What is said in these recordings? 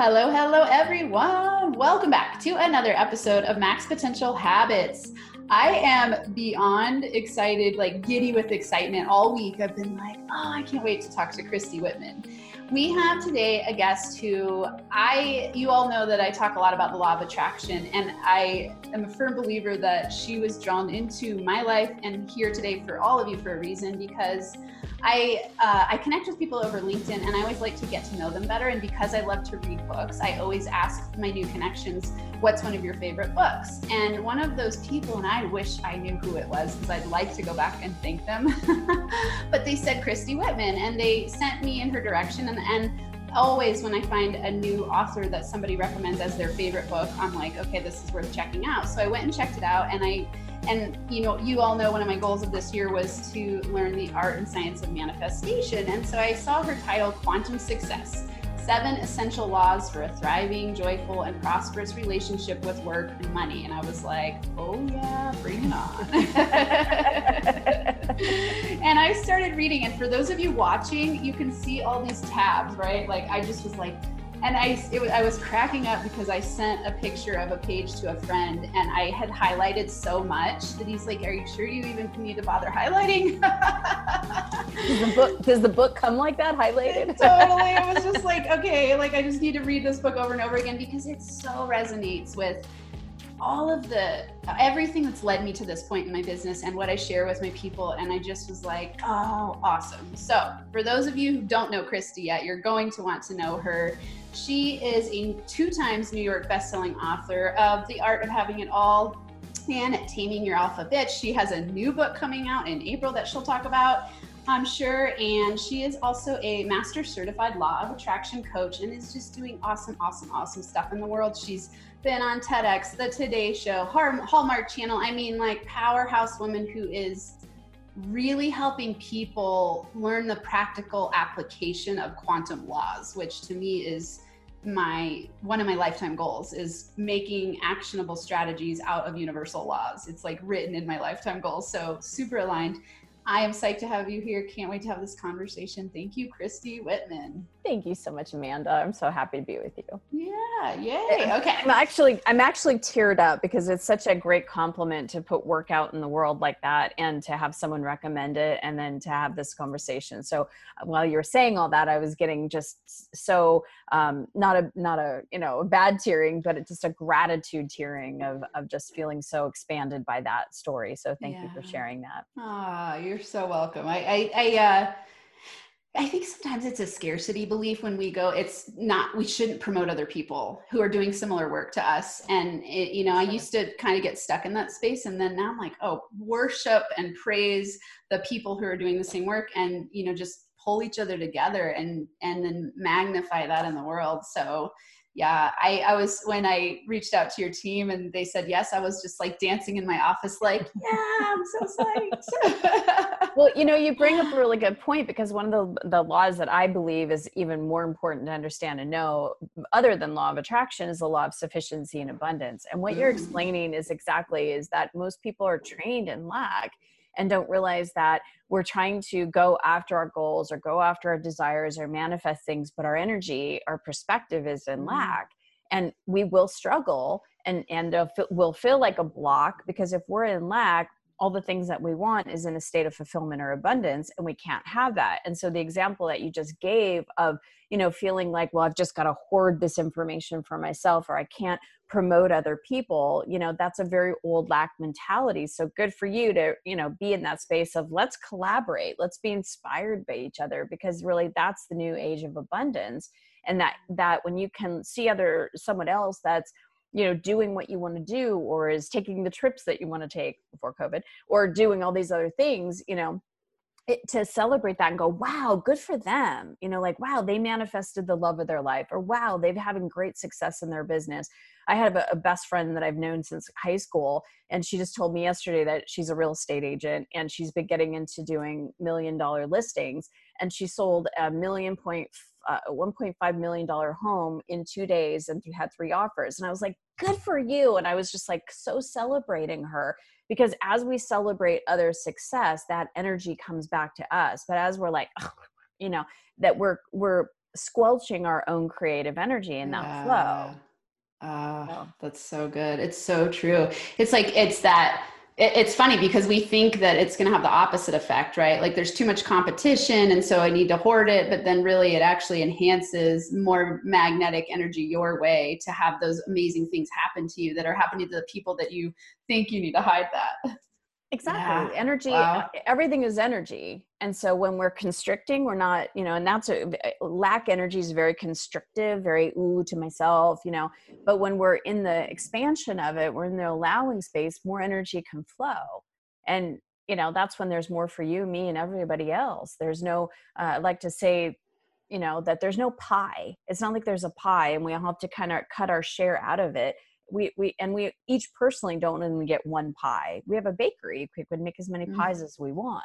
Hello, hello, everyone. Welcome back to another episode of Max Potential Habits. I am beyond excited, like giddy with excitement all week. I've been like, oh, I can't wait to talk to Christy Whitman. We have today a guest who I, you all know that I talk a lot about the law of attraction, and I am a firm believer that she was drawn into my life and here today for all of you for a reason because I uh, I connect with people over LinkedIn, and I always like to get to know them better. And because I love to read books, I always ask my new connections, "What's one of your favorite books?" And one of those people, and I wish I knew who it was because I'd like to go back and thank them, but they said Christy Whitman, and they sent me in her direction, and and always when I find a new author that somebody recommends as their favorite book, I'm like, okay, this is worth checking out. So I went and checked it out, and I and you know you all know one of my goals of this year was to learn the art and science of manifestation and so i saw her title quantum success seven essential laws for a thriving joyful and prosperous relationship with work and money. And i was like oh yeah bring it on. And i started reading. And for those of you watching you can see all these tabs right? Like i just was like and I, it, I was cracking up because I sent a picture of a page to a friend and I had highlighted so much that he's like, Are you sure you even need to bother highlighting? does, the book, does the book come like that highlighted? totally. I was just like, okay, like I just need to read this book over and over again because it so resonates with all of the everything that's led me to this point in my business and what I share with my people. And I just was like, oh, awesome. So, for those of you who don't know Christy yet, you're going to want to know her. She is a two times New York bestselling author of The Art of Having It All and Taming Your Alpha Bitch. She has a new book coming out in April that she'll talk about. I'm sure. And she is also a master certified law of attraction coach and is just doing awesome, awesome, awesome stuff in the world. She's been on TEDx, the Today Show, Hallmark Channel. I mean, like powerhouse woman who is really helping people learn the practical application of quantum laws, which to me is my one of my lifetime goals is making actionable strategies out of universal laws. It's like written in my lifetime goals. So super aligned. I am psyched to have you here. Can't wait to have this conversation. Thank you, Christy Whitman. Thank you so much, Amanda. I'm so happy to be with you. Yeah, yay. Okay. I'm actually I'm actually teared up because it's such a great compliment to put work out in the world like that and to have someone recommend it and then to have this conversation. So uh, while you were saying all that, I was getting just so um, not a not a you know a bad tearing, but it's just a gratitude tearing of of just feeling so expanded by that story. So thank yeah. you for sharing that. Ah, you're so welcome. I I, I uh I think sometimes it's a scarcity belief when we go, it's not, we shouldn't promote other people who are doing similar work to us. And, it, you know, I used to kind of get stuck in that space. And then now I'm like, oh, worship and praise the people who are doing the same work and, you know, just pull each other together and, and then magnify that in the world. So, yeah, I, I was when I reached out to your team and they said yes, I was just like dancing in my office, like, yeah, I'm so psyched. well, you know, you bring up a really good point because one of the, the laws that I believe is even more important to understand and know, other than law of attraction, is the law of sufficiency and abundance. And what you're mm. explaining is exactly is that most people are trained in lack and don't realize that we're trying to go after our goals or go after our desires or manifest things but our energy our perspective is in mm-hmm. lack and we will struggle and and will feel like a block because if we're in lack all the things that we want is in a state of fulfillment or abundance and we can't have that. And so the example that you just gave of you know feeling like well i've just got to hoard this information for myself or i can't promote other people you know that's a very old lack mentality. So good for you to you know be in that space of let's collaborate. Let's be inspired by each other because really that's the new age of abundance. And that that when you can see other someone else that's you know doing what you want to do or is taking the trips that you want to take before covid or doing all these other things you know it, to celebrate that and go wow good for them. You know like wow they manifested the love of their life or wow they've having great success in their business. I have a, a best friend that i've known since high school and she just told me yesterday that she's a real estate agent and she's been getting into doing million dollar listings and she sold a million point uh, a 1.5 million dollar home in two days and had three offers and i was like good for you and i was just like so celebrating her because as we celebrate other success that energy comes back to us but as we're like you know that we're we're squelching our own creative energy in that yeah. flow. Oh, that's so good. It's so true. It's like it's that it's funny because we think that it's going to have the opposite effect, right? Like there's too much competition and so I need to hoard it, but then really it actually enhances more magnetic energy your way to have those amazing things happen to you that are happening to the people that you think you need to hide that. Exactly. Yeah. Energy, wow. everything is energy. And so when we're constricting, we're not, you know, and that's a lack energy is very constrictive, very ooh to myself, you know. But when we're in the expansion of it, we're in the allowing space, more energy can flow. And, you know, that's when there's more for you, me, and everybody else. There's no, uh, I like to say, you know, that there's no pie. It's not like there's a pie and we all have to kind of cut our share out of it we we and we each personally don't even get one pie. We have a bakery. We could make as many mm-hmm. pies as we want.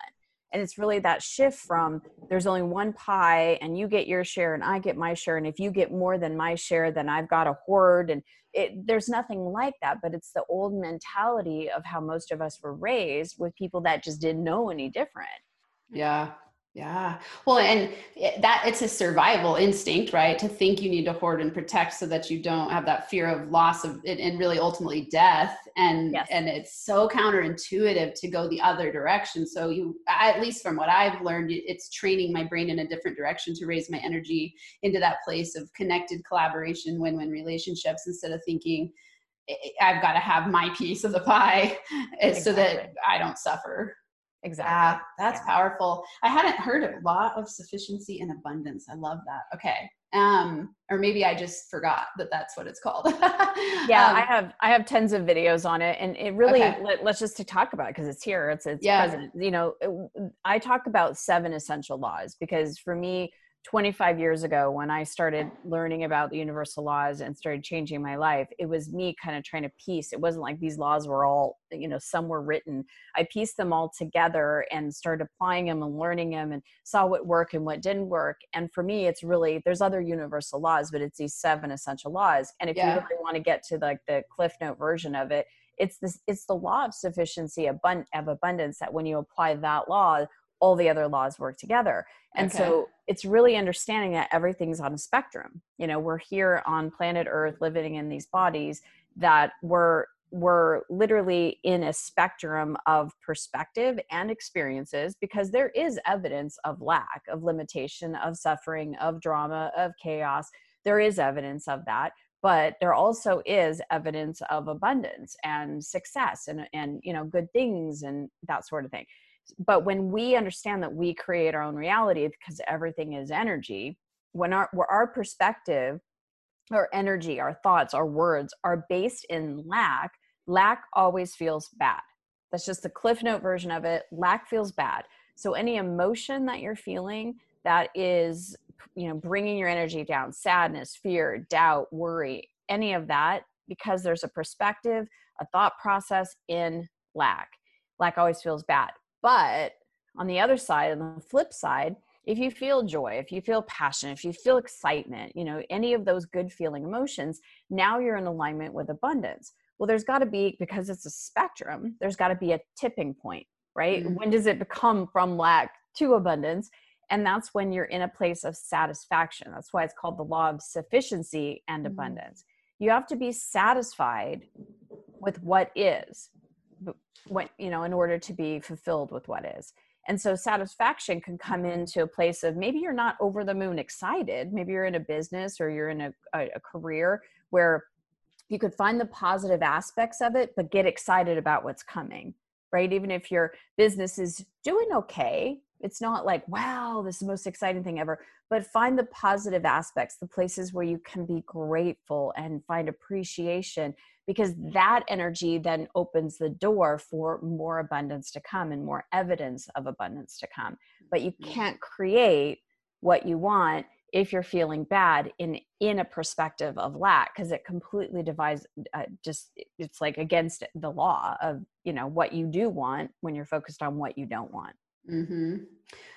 And it's really that shift from there's only one pie and you get your share and I get my share. And if you get more than my share, then I've got a hoard. And it, there's nothing like that, but it's the old mentality of how most of us were raised with people that just didn't know any different. Yeah. Yeah. Well, and that it's a survival instinct, right? To think you need to hoard and protect so that you don't have that fear of loss of and really ultimately death. And yes. and it's so counterintuitive to go the other direction. So you at least from what I've learned, it's training my brain in a different direction to raise my energy into that place of connected collaboration, win-win relationships instead of thinking I've got to have my piece of the pie exactly. so that I don't suffer. Exactly. Yeah, that's yeah. powerful. I hadn't heard a lot of sufficiency and abundance. I love that. Okay. Um, or maybe I just forgot that that's what it's called. yeah, um, I have I have tons of videos on it, and it really okay. let, us just to talk about it because it's here. It's it's yeah. present. You know, it, I talk about seven essential laws because for me, 25 years ago when I started learning about the universal laws and started changing my life, it was me kind of trying to piece. It wasn't like these laws were all, you know, some were written. I pieced them all together and started applying them and learning them and saw what worked and what didn't work. And for me, it's really, there's other universal laws, but it's these seven essential laws. And if yeah. you really want to get to like the cliff note version of it, it's this, it's the law of sufficiency of abundance that when you apply that law, all the other laws work together. And okay. so it's really understanding that everything's on a spectrum. You know, we're here on planet Earth living in these bodies that we're we're literally in a spectrum of perspective and experiences because there is evidence of lack, of limitation, of suffering, of drama, of chaos. There is evidence of that but there also is evidence of abundance and success and and you know good things and that sort of thing but when we understand that we create our own reality because everything is energy when our our perspective our energy our thoughts our words are based in lack lack always feels bad. That's just the cliff note version of it. Lack feels bad. So any emotion that you're feeling that is you know bringing your energy down sadness fear doubt worry any of that because there's a perspective a thought process in lack. Lack always feels bad but on the other side, on the flip side, if you feel joy, if you feel passion, if you feel excitement, you know, any of those good feeling emotions, now you're in alignment with abundance. Well, there's got to be, because it's a spectrum, there's got to be a tipping point, right? Mm-hmm. When does it become from lack to abundance? And that's when you're in a place of satisfaction. That's why it's called the law of sufficiency and mm-hmm. abundance. You have to be satisfied with what is what you know in order to be fulfilled with what is. And so satisfaction can come into a place of maybe you're not over the moon excited. Maybe you're in a business or you're in a, a, a career where you could find the positive aspects of it but get excited about what's coming right? Even if your business is doing okay it's not like wow this is the most exciting thing ever but find the positive aspects the places where you can be grateful and find appreciation because that energy then opens the door for more abundance to come and more evidence of abundance to come. But you can't create what you want if you're feeling bad in in a perspective of lack because it completely divides uh, just it's like against the law of you know what you do want when you're focused on what you don't want mm-hmm.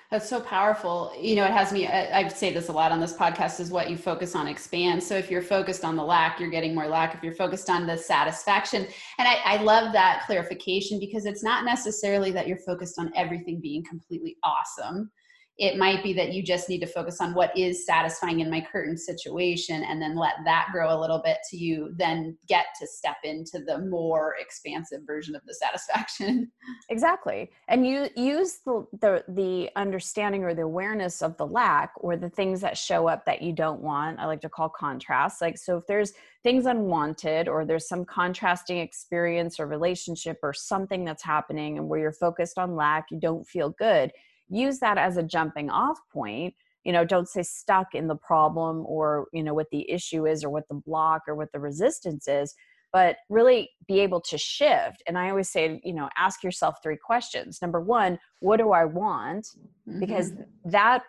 That's so powerful. You know, it has me, I, I say this a lot on this podcast is what you focus on expands. So if you're focused on the lack, you're getting more lack. If you're focused on the satisfaction. And I, I love that clarification because it's not necessarily that you're focused on everything being completely awesome it might be that you just need to focus on what is satisfying in my current situation and then let that grow a little bit to you then get to step into the more expansive version of the satisfaction. Exactly. And you use the, the the understanding or the awareness of the lack or the things that show up that you don't want i like to call contrast. Like so if there's things unwanted or there's some contrasting experience or relationship or something that's happening and where you're focused on lack you don't feel good use that as a jumping off point you know don't say stuck in the problem or you know what the issue is or what the block or what the resistance is but really be able to shift. And i always say you know ask yourself three questions. Number one what do i want? Mm-hmm. because that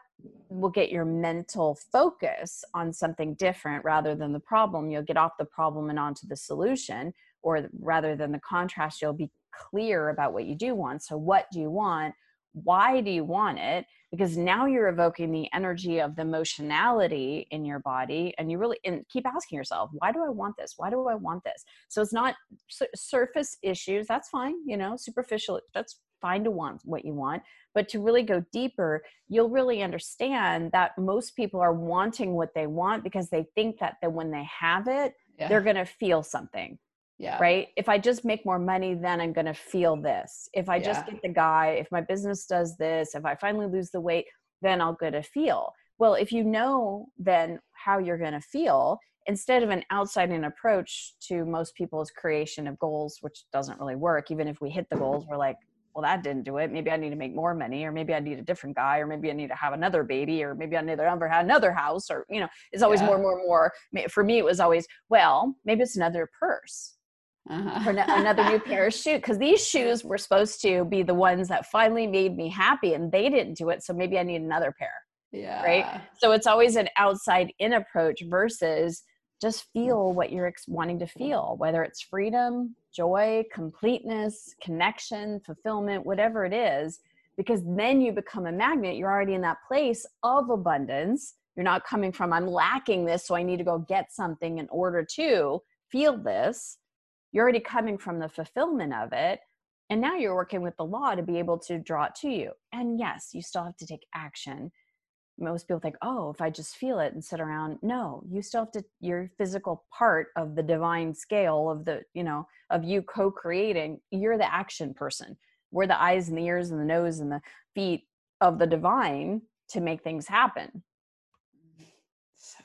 will get your mental focus on something different rather than the problem. You'll get off the problem and onto the solution or rather than the contrast you'll be clear about what you do want. So what do you want why do you want it? Because now you're evoking the energy of the emotionality in your body and you really and keep asking yourself why do i want this? Why do i want this? So it's not surface issues that's fine you know superficial that's fine to want what you want but to really go deeper you'll really understand that most people are wanting what they want because they think that, that when they have it yeah. they're going to feel something yeah. right? If i just make more money then i'm going to feel this. If i yeah. just get the guy if my business does this if i finally lose the weight then i'll get a feel. Well if you know then how you're going to feel instead of an outside in approach to most people's creation of goals which doesn't really work even if we hit the goals we're like well that didn't do it. Maybe i need to make more money or maybe i need a different guy or maybe i need to have another baby or maybe i need to have another house or you know it's always yeah. more more more. For me it was always well maybe it's another purse uh-huh. for another new pair of shoes because these shoes were supposed to be the ones that finally made me happy and they didn't do it so maybe i need another pair yeah. Right so it's always an outside in approach versus just feel what you're wanting to feel whether it's freedom joy completeness connection fulfillment whatever it is because then you become a magnet. You're already in that place of abundance. You're not coming from i'm lacking this so i need to go get something in order to feel this you're already coming from the fulfillment of it and now you're working with the law to be able to draw it to you. And yes you still have to take action. Most people think oh if i just feel it and sit around no you still have to your physical part of the divine scale of the you know of you co-creating you're the action person. We're the eyes and the ears and the nose and the feet of the divine to make things happen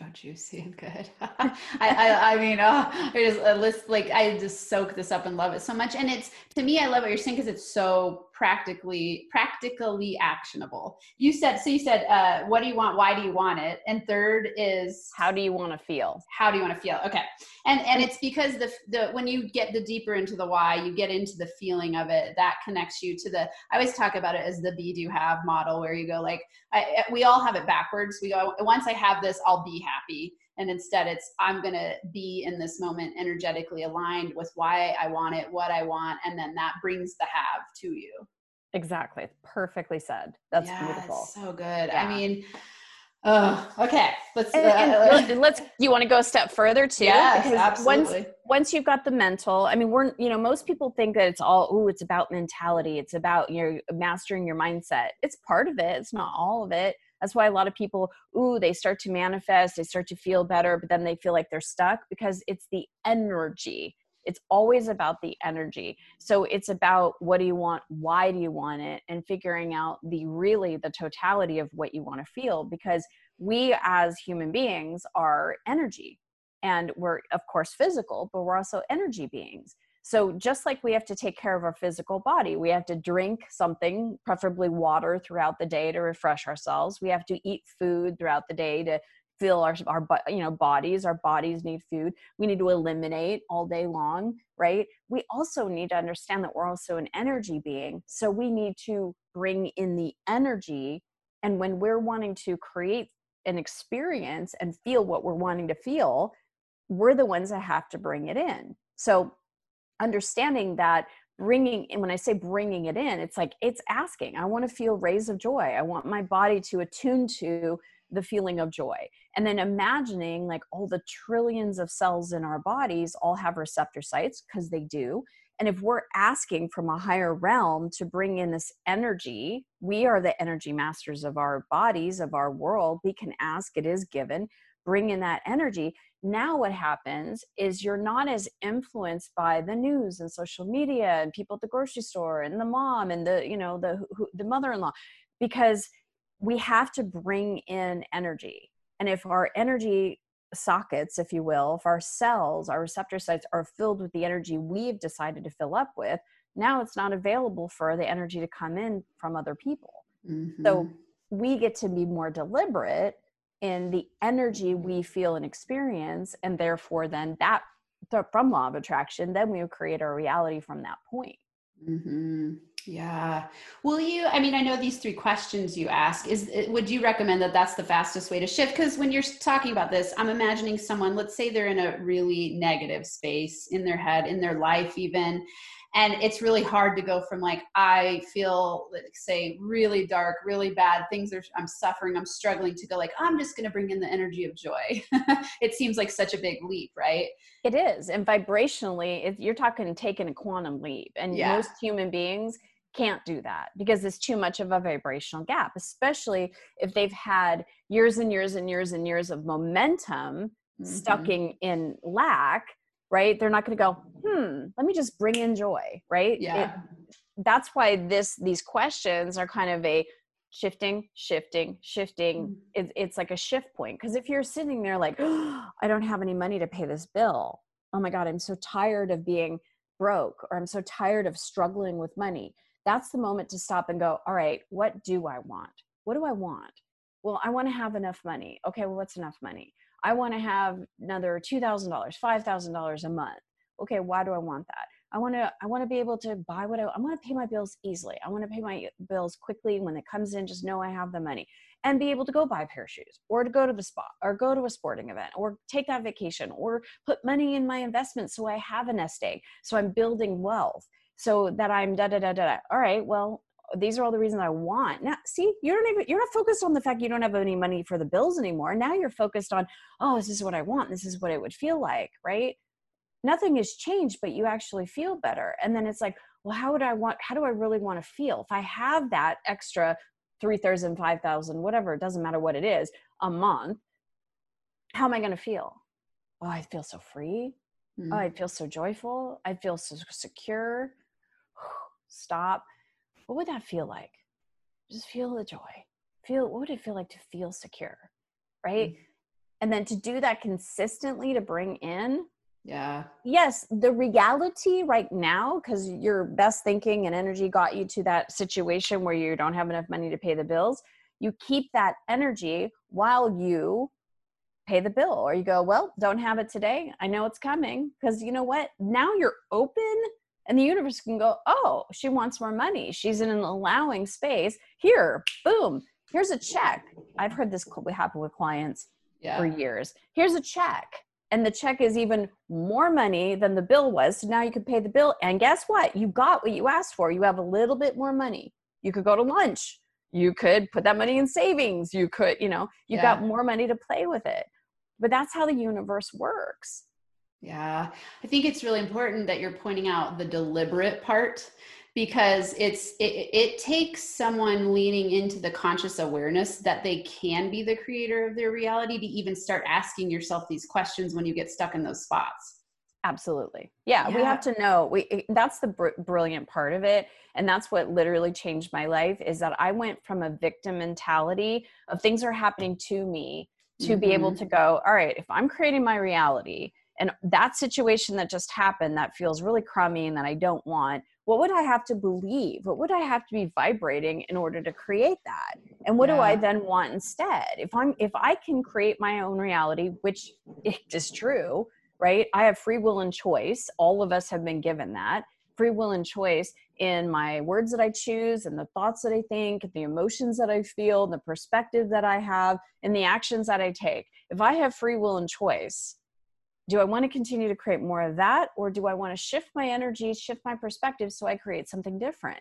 so juicy and good. I, I, I mean, oh, I just uh, a list like I just soak this up and love it so much. And it's to me, I love what you're saying because it's so practically practically actionable. You said so. You said, uh, "What do you want? Why do you want it?" And third is, "How do you want to feel?" How do you want to feel? Okay, and and it's because the the when you get the deeper into the why, you get into the feeling of it. That connects you to the. I always talk about it as the be do have model, where you go like, I, we all have it backwards. We go once I have this, I'll be happy and instead it's i'm going to be in this moment energetically aligned with why i want it what i want and then that brings the have to you exactly perfectly said that's yeah, beautiful so good yeah. i mean Oh, okay. Let's and, uh, and let's. You want to go a step further too? Yes, absolutely. Once once you've got the mental, I mean, we're you know most people think that it's all oh, it's about mentality. It's about you know mastering your mindset. It's part of it. It's not all of it. That's why a lot of people, ooh, they start to manifest, they start to feel better, but then they feel like they're stuck because it's the energy. It's always about the energy. So it's about what do you want, why do you want it, and figuring out the really the totality of what you want to feel because we as human beings are energy and we're of course physical but we're also energy beings so, just like we have to take care of our physical body, we have to drink something, preferably water, throughout the day to refresh ourselves. We have to eat food throughout the day to fill our, our you know bodies. Our bodies need food. We need to eliminate all day long right? We also need to understand that we're also an energy being. So we need to bring in the energy. And when we're wanting to create an experience and feel what we're wanting to feel we're the ones that have to bring it in. So understanding that bringing and when i say bringing it in it's like it's asking. I want to feel rays of joy. I want my body to attune to the feeling of joy. And then imagining like all the trillions of cells in our bodies all have receptor sites because they do. And if we're asking from a higher realm to bring in this energy, we are the energy masters of our bodies, of our world. We can ask, it is given, bring in that energy. Now, what happens is you're not as influenced by the news and social media and people at the grocery store and the mom and the, you know, the, the mother in law, because we have to bring in energy. And if our energy sockets, if you will, if our cells, our receptor sites are filled with the energy we've decided to fill up with, now it's not available for the energy to come in from other people. Mm-hmm. So we get to be more deliberate in the energy we feel and experience, and therefore, then that from law of attraction, then we create our reality from that point. Mm-hmm. Yeah. Will you, I mean, I know these three questions you ask is, would you recommend that that's the fastest way to shift? Cause when you're talking about this, I'm imagining someone, let's say they're in a really negative space in their head, in their life even, and it's really hard to go from like i feel like say really dark really bad things are i'm suffering i'm struggling to go like i'm just going to bring in the energy of joy it seems like such a big leap right it is and vibrationally it, you're talking taking a quantum leap and yeah. most human beings can't do that because it's too much of a vibrational gap, especially if they've had years and years and years and years of momentum mm-hmm. stuck in, in lack, right? They're not going to go, hmm, let me just bring in joy, right? Yeah. It, that's why this these questions are kind of a shifting shifting shifting mm-hmm. it, it's like a shift point because if you're sitting there like oh, i don't have any money to pay this bill oh my god i'm so tired of being broke or i'm so tired of struggling with money that's the moment to stop and go, all right, what do I want? What do I want? Well, I want to have enough money. Okay, well, what's enough money? I want to have another $2,000, $5,000 a month. Okay, why do I want that? I want to I want to be able to buy what I, I want to pay my bills easily. I want to pay my bills quickly when it comes in just know I have the money and be able to go buy a pair of shoes or to go to the spa or go to a sporting event or take that vacation or put money in my investment so I have a nest egg. So I'm building wealth so that I'm da da da da. All right, well, these are all the reasons I want. Now, see, you don't even you're not focused on the fact you don't have any money for the bills anymore. Now you're focused on, oh, this is what I want. This is what it would feel like, right? Nothing has changed, but you actually feel better. And then it's like, well, how would I want? How do I really want to feel if I have that extra three thousand, five thousand, whatever? It doesn't matter what it is a month. How am I going to feel? Oh, I feel so free. Mm-hmm. Oh, I feel so joyful. I feel so secure stop what would that feel like? Just feel the joy. Feel what would it feel like to feel secure right? Mm-hmm. and then to do that consistently to bring in yeah. Yes the reality right now because your best thinking and energy got you to that situation where you don't have enough money to pay the bills you keep that energy while you pay the bill or you go well don't have it today. I know it's coming. Because you know what? Now you're open and the universe can go oh she wants more money. She's in an allowing space. Here boom here's a check. I've heard this happen with clients yeah. for years. Here's a check. And the check is even more money than the bill was. So now you can pay the bill. And guess what? You got what you asked for. You have a little bit more money. You could go to lunch. You could put that money in savings. You could you know you yeah. got more money to play with it. But that's how the universe works yeah, I think it's really important that you're pointing out the deliberate part because it's it, it takes someone leaning into the conscious awareness that they can be the creator of their reality to even start asking yourself these questions when you get stuck in those spots absolutely yeah, yeah. we have to know we that's the br- brilliant part of it and that's what literally changed my life is that i went from a victim mentality of things are happening to me to mm-hmm. be able mm-hmm. to go all right if i'm creating my reality and that situation that just happened that feels really crummy and that I don't want, what would I have to believe? What would I have to be vibrating in order to create that? And what yeah. do I then want instead? If I'm if I can create my own reality, which is true, right? I have free will and choice. All of us have been given that. Free will and choice in my words that I choose and the thoughts that I think, the emotions that I feel, the perspective that I have, and the actions that I take. If I have free will and choice, do I want to continue to create more of that? Or do I want to shift my energy, shift my perspective so I create something different?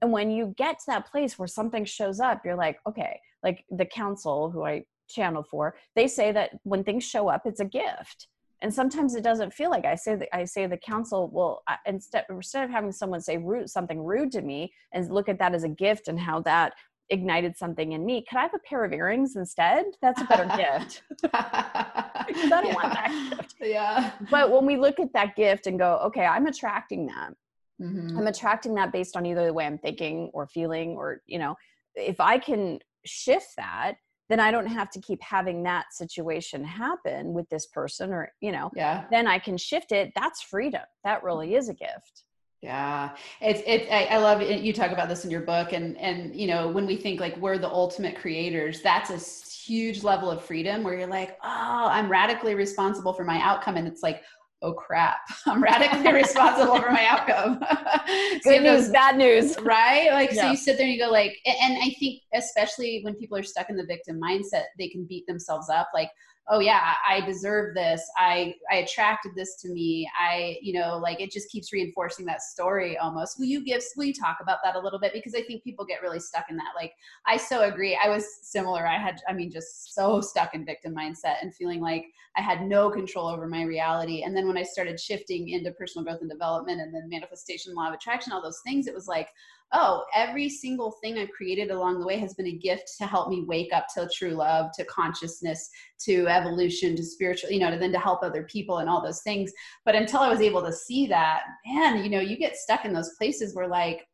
And when you get to that place where something shows up, you're like, okay, like the council who I channel for, they say that when things show up, it's a gift. and sometimes it doesn't feel like i say that i say the council well I, instead instead of having someone say rude something rude to me and look at that as a gift and how that ignited something in me could i have a pair of earrings instead that's a better gift i don't yeah. want that gift yeah but when we look at that gift and go okay i'm attracting that mm-hmm. i'm attracting that based on either the way i'm thinking or feeling or you know if i can shift that then I don't have to keep having that situation happen with this person or, you know, yeah. then I can shift it. That's freedom. That really is a gift. Yeah, it's it's. I, I, love it. You talk about this in your book, and and you know when we think like we're the ultimate creators, that's a huge level of freedom where you're like, oh, I'm radically responsible for my outcome, and it's like, oh crap, I'm radically responsible for my outcome. so Good news, bad news. Right? Like, yeah. so you sit there and you go like, and I think especially when people are stuck in the victim mindset, they can beat themselves up. Like, oh yeah i deserve this. I i attracted this to me. I you know like it just keeps reinforcing that story almost. Will you give will you talk about that a little bit? Because i think people get really stuck in that. Like i so agree. I was similar. I had i mean just so stuck in victim mindset and feeling like i had no control over my reality. And then when i started shifting into personal growth and development and then manifestation law of attraction all those things it was like oh, every single thing I've created along the way has been a gift to help me wake up to true love, to consciousness, to evolution, to spiritual, you know, to then to help other people and all those things. But until I was able to see that, man, you know, you get stuck in those places where like,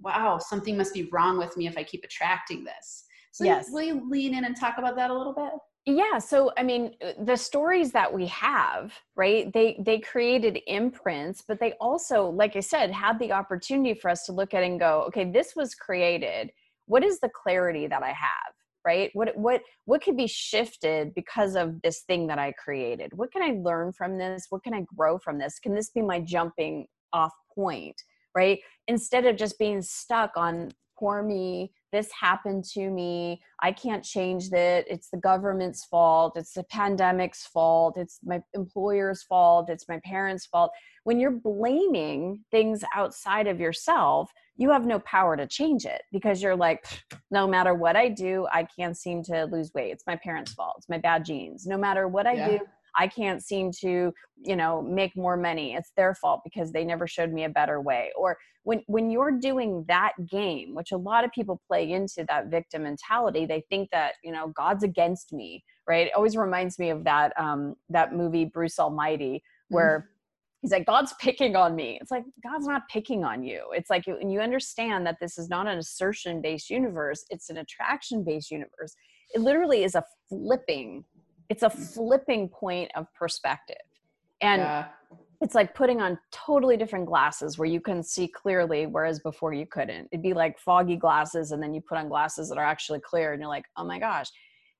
wow, something must be wrong with me if I keep attracting this. So yes. will you lean in and talk about that a little bit? Yeah so i mean uh, the stories that we have right they they created imprints but they also like i said had the opportunity for us to look at and go okay this was created. What is the clarity that i have? Right? What what what could be shifted because of this thing that i created? What can i learn from this? What can i grow from this? Can this be my jumping off point? Right? Instead of just being stuck on poor me this happened to me i can't change that it's the government's fault it's the pandemic's fault it's my employer's fault it's my parents fault. When you're blaming things outside of yourself you have no power to change it because you're like no matter what i do i can't seem to lose weight. It's my parents fault. It's my bad genes. No matter what i yeah. do I can't seem to, you know, make more money. It's their fault because they never showed me a better way. Or when when you're doing that game, which a lot of people play into that victim mentality, they think that, you know, God's against me, right? It always reminds me of that um that movie Bruce Almighty where mm-hmm he's like god's picking on me it's like god's not picking on you it's like and you understand that this is not an assertion based universe it's an attraction based universe it literally is a flipping it's a mm. flipping point of perspective. And yeah. it's like putting on totally different glasses where you can see clearly whereas before you couldn't. It'd be like foggy glasses and then you put on glasses that are actually clear and you're like oh my gosh.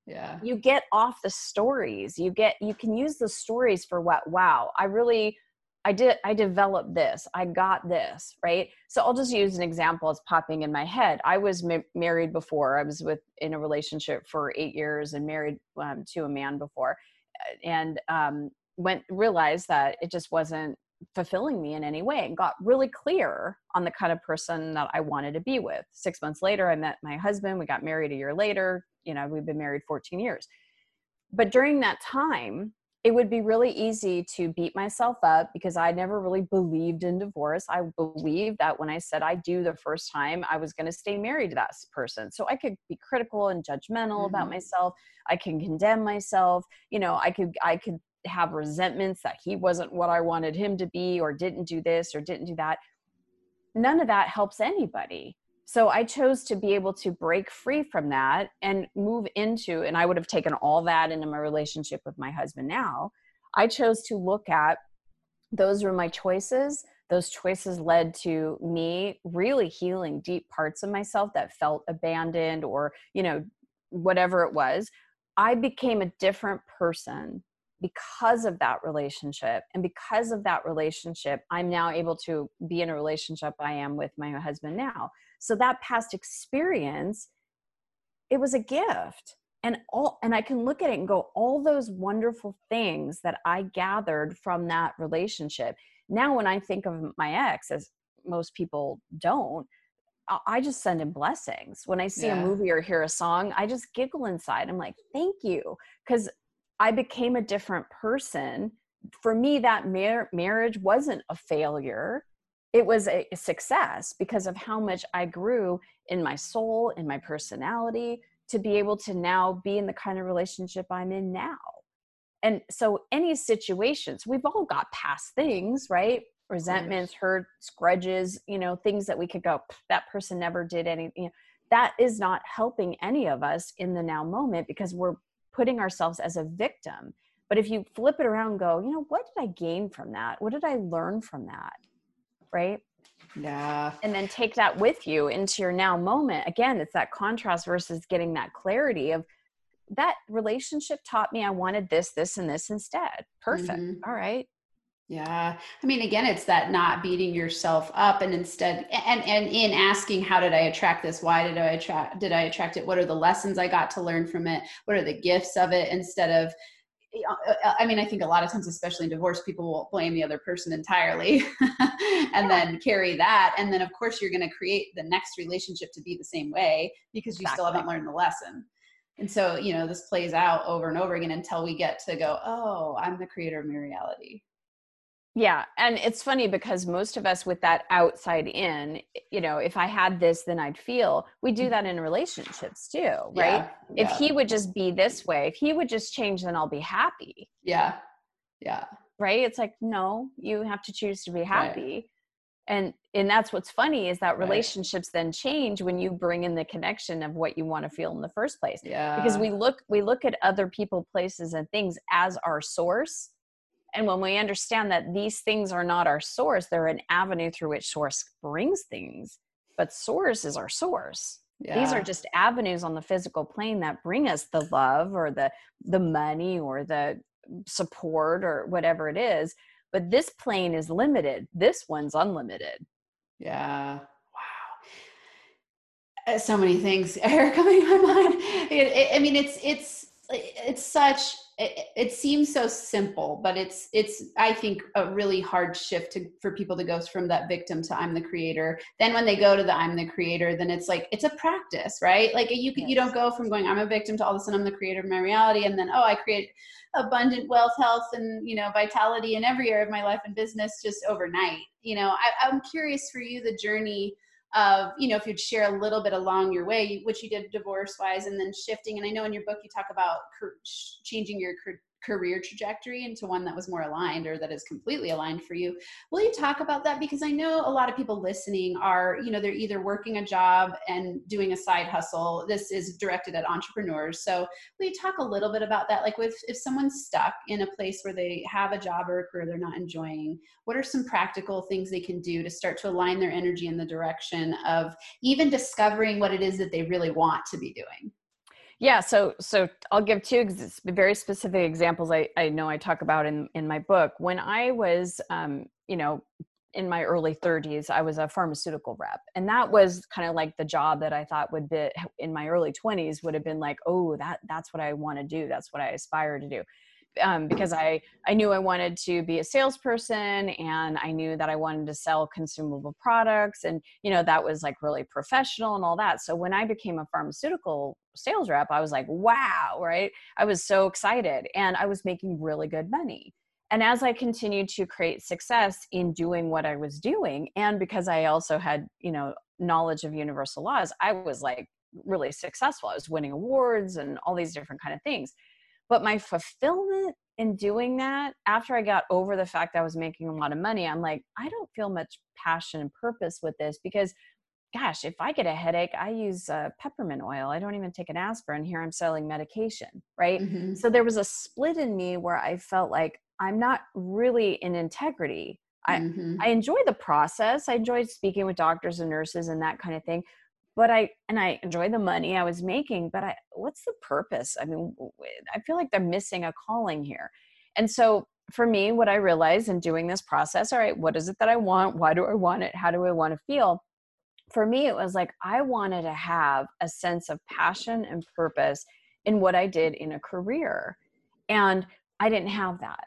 Yeah. You get off the stories. You get you can use the stories for what wow. I really I did I developed this. I got this, right? So I'll just use an example it's popping in my head. I was ma- married before. I was with in a relationship for 8 years and married um, to a man before and um went realized that it just wasn't fulfilling me in any way and got really clear on the kind of person that I wanted to be with. 6 months later I met my husband. We got married a year later. You know, we've been married 14 years. But during that time, it would be really easy to beat myself up because I never really believed in divorce. I believed that when I said I do the first time, I was going to stay married to that person. So I could be critical and judgmental mm-hmm. about myself. I can condemn myself. You know, I could I could have resentments that he wasn't what I wanted him to be or didn't do this or didn't do that. None of that helps anybody so I chose to be able to break free from that and move into, and I would have taken all that into my relationship with my husband now. I chose to look at those were my choices. Those choices led to me really healing deep parts of myself that felt abandoned or, you know, whatever it was. I became a different person because of that relationship. And because of that relationship, I'm now able to be in a relationship I am with my husband now. So that past experience, it was a gift. And all and I can look at it and go, all those wonderful things that I gathered from that relationship. Now, when I think of my ex, as most people don't, I just send him blessings. When I see yeah. a movie or hear a song, I just giggle inside. I'm like, thank you. Because I became a different person for me that mar- marriage wasn't a failure it was a, success because of how much i grew in my soul in my personality to be able to now be in the kind of relationship i'm in now. And so any situations we've all got past things right? Resentments hurts grudges you know things that we could go that person never did anything you know, that is not helping any of us in the now moment because we're putting ourselves as a victim. But if you flip it around go you know what did i gain from that? What did i learn from that right yeah and then take that with you into your now moment again it's that contrast versus getting that clarity of that relationship taught me i wanted this this and this instead perfect mm-hmm. All right yeah. I mean, again, it's that not beating yourself up and instead, and, and in asking, how did I attract this? Why did I attract, did I attract it? What are the lessons I got to learn from it? What are the gifts of it? Instead of, Uh, uh, I mean, I think a lot of times, especially in divorce, people will blame the other person entirely and then carry that. And then, of course, you're going to create the next relationship to be the same way because you exactly. still haven't learned the lesson. And so, you know, this plays out over and over again until we get to go, oh, I'm the creator of my reality. Yeah. And it's funny because most of us with that outside in, you know, if I had this, then I'd feel, we do that in relationships too, right? Yeah, if yeah. he would just be this way, if he would just change, then I'll be happy. Yeah. Yeah. Right. It's like, no, you have to choose to be happy. Right. And and that's what's funny is that relationships right. then change when you bring in the connection of what you want to feel in the first place. Yeah. Because we look we look at other people, places, and things as our source and when we understand that these things are not our source, they're an avenue through which source brings things, but source is our source. Yeah. These are just avenues on the physical plane that bring us the love or the the money or the support or whatever it is. But this plane is limited. This one's unlimited. Yeah. Wow. Uh, so many things are coming to my mind. It, it, I mean, it's it's it's such it, it, seems so simple but it's it's i think a really hard shift to, for people to go from that victim to i'm the creator. Then when they go to the i'm the creator then it's like it's a practice right? Like you yes. you don't go from going i'm a victim to all of a sudden i'm the creator of my reality and then oh i create abundant wealth health and you know vitality in every area of my life and business just overnight. You know I, i'm curious for you the journey of you know if you'd share a little bit along your way which you did divorce wise and then shifting and i know in your book you talk about changing your career trajectory into one that was more aligned or that is completely aligned for you. Will you talk about that? Because I know a lot of people listening are, you know, they're either working a job and doing a side hustle. This is directed at entrepreneurs. So will you talk a little bit about that? Like with if someone's stuck in a place where they have a job or a career they're not enjoying, what are some practical things they can do to start to align their energy in the direction of even discovering what it is that they really want to be doing? Yeah, so so I'll give two very specific examples. I, I know I talk about in in my book. When I was, um, you know, in my early 30s, I was a pharmaceutical rep, and that was kind of like the job that I thought would be in my early 20s would have been like, oh, that that's what I want to do. That's what I aspire to do um, because I I knew I wanted to be a salesperson and I knew that I wanted to sell consumable products and you know that was like really professional and all that. So when I became a pharmaceutical sales rep, I was like, wow, right? I was so excited and I was making really good money. And as I continued to create success in doing what I was doing, and because I also had, you know, knowledge of universal laws, I was like really successful. I was winning awards and all these different kind of things but my fulfillment in doing that after i got over the fact i was making a lot of money i'm like i don't feel much passion and purpose with this because gosh if i get a headache i use uh, peppermint oil. I don't even take an aspirin here. I'm selling medication right? Mm-hmm. so there was a split in me where i felt like i'm not really in integrity. I, mm-hmm. I enjoy the process. I enjoy speaking with doctors and nurses and that kind of thing but I and I enjoy the money I was making, but I what's the purpose? I mean, I feel like they're missing a calling here. And so for me, what I realized in doing this process, all right, what is it that I want? Why do I want it? How do I want to feel? For me, it was like I wanted to have a sense of passion and purpose in what I did in a career. And I didn't have that.